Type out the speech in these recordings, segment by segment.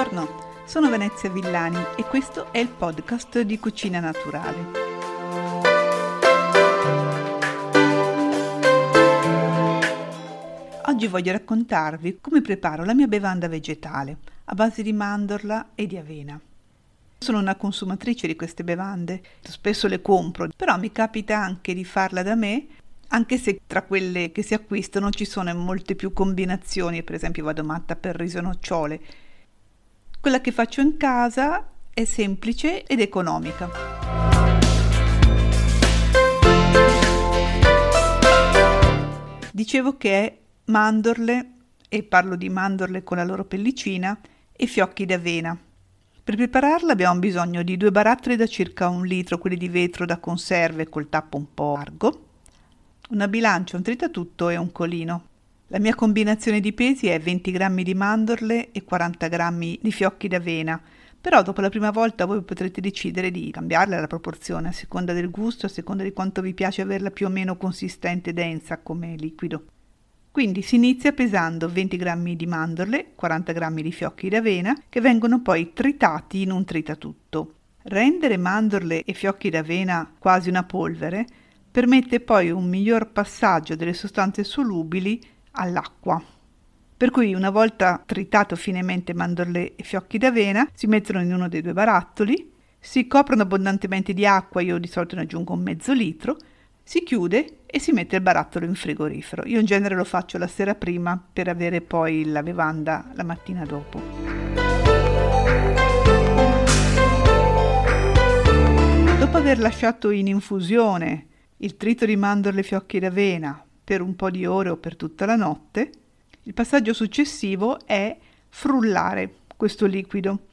Buongiorno, sono Venezia Villani e questo è il podcast di Cucina Naturale. Oggi voglio raccontarvi come preparo la mia bevanda vegetale a base di mandorla e di avena. Sono una consumatrice di queste bevande, spesso le compro, però mi capita anche di farla da me anche se tra quelle che si acquistano ci sono molte più combinazioni, per esempio vado matta per riso e nocciole. Quella che faccio in casa è semplice ed economica. Dicevo che è mandorle, e parlo di mandorle con la loro pellicina, e fiocchi d'avena. Per prepararla abbiamo bisogno di due barattoli da circa un litro, quelli di vetro da conserve col tappo un po' largo, una bilancia, un tritatutto e un colino. La mia combinazione di pesi è 20 g di mandorle e 40 g di fiocchi d'avena, però dopo la prima volta voi potrete decidere di cambiarla la proporzione a seconda del gusto, a seconda di quanto vi piace averla più o meno consistente e densa come liquido. Quindi si inizia pesando 20 g di mandorle, 40 g di fiocchi d'avena, che vengono poi tritati in un tritatutto. Rendere mandorle e fiocchi d'avena quasi una polvere permette poi un miglior passaggio delle sostanze solubili all'acqua. Per cui una volta tritato finemente mandorle e fiocchi d'avena, si mettono in uno dei due barattoli, si coprono abbondantemente di acqua, io di solito ne aggiungo un mezzo litro, si chiude e si mette il barattolo in frigorifero. Io in genere lo faccio la sera prima per avere poi la bevanda la mattina dopo. Dopo aver lasciato in infusione il trito di mandorle e fiocchi d'avena per un po' di ore o per tutta la notte, il passaggio successivo è frullare questo liquido,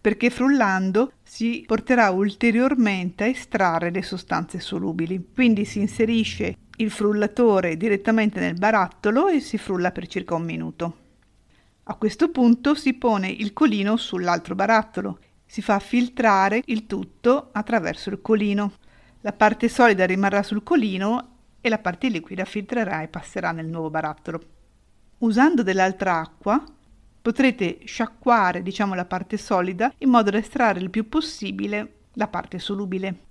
perché frullando si porterà ulteriormente a estrarre le sostanze solubili. Quindi si inserisce il frullatore direttamente nel barattolo e si frulla per circa un minuto. A questo punto si pone il colino sull'altro barattolo, si fa filtrare il tutto attraverso il colino. La parte solida rimarrà sul colino e la parte liquida filtrerà e passerà nel nuovo barattolo. Usando dell'altra acqua potrete sciacquare diciamo la parte solida in modo da estrarre il più possibile la parte solubile.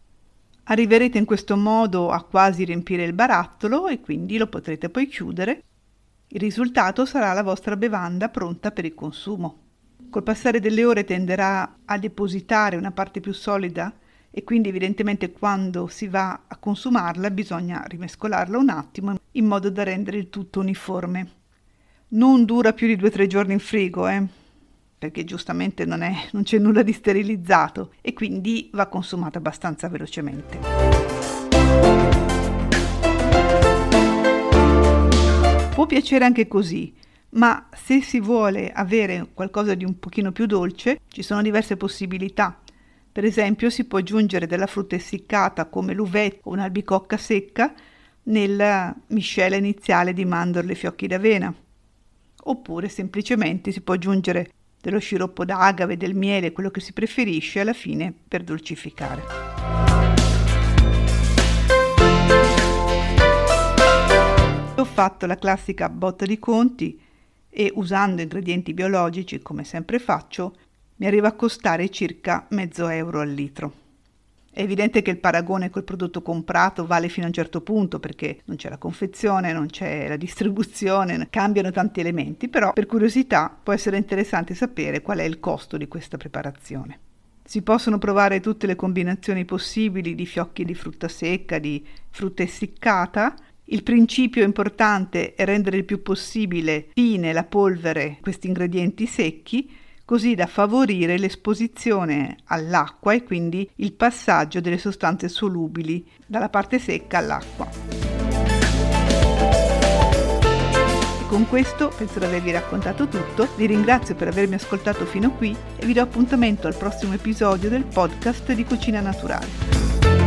Arriverete in questo modo a quasi riempire il barattolo e quindi lo potrete poi chiudere. Il risultato sarà la vostra bevanda pronta per il consumo. Col passare delle ore tenderà a depositare una parte più solida e quindi evidentemente quando si va a consumarla bisogna rimescolarla un attimo in modo da rendere il tutto uniforme. Non dura più di 2-3 giorni in frigo, eh? perché giustamente non, è, non c'è nulla di sterilizzato e quindi va consumato abbastanza velocemente. Può piacere anche così, ma se si vuole avere qualcosa di un pochino più dolce, ci sono diverse possibilità. Per esempio si può aggiungere della frutta essiccata come l'uvette o un'albicocca secca nella miscela iniziale di mandorle e fiocchi d'avena. Oppure semplicemente si può aggiungere dello sciroppo d'agave, del miele, quello che si preferisce alla fine per dolcificare. Ho fatto la classica botta di conti e usando ingredienti biologici come sempre faccio mi arriva a costare circa mezzo euro al litro. È evidente che il paragone col prodotto comprato vale fino a un certo punto perché non c'è la confezione, non c'è la distribuzione, cambiano tanti elementi, però per curiosità può essere interessante sapere qual è il costo di questa preparazione. Si possono provare tutte le combinazioni possibili di fiocchi di frutta secca, di frutta essiccata. Il principio importante è rendere il più possibile fine la polvere, questi ingredienti secchi, così da favorire l'esposizione all'acqua e quindi il passaggio delle sostanze solubili dalla parte secca all'acqua. E con questo penso di avervi raccontato tutto, vi ringrazio per avermi ascoltato fino qui e vi do appuntamento al prossimo episodio del podcast di Cucina Naturale.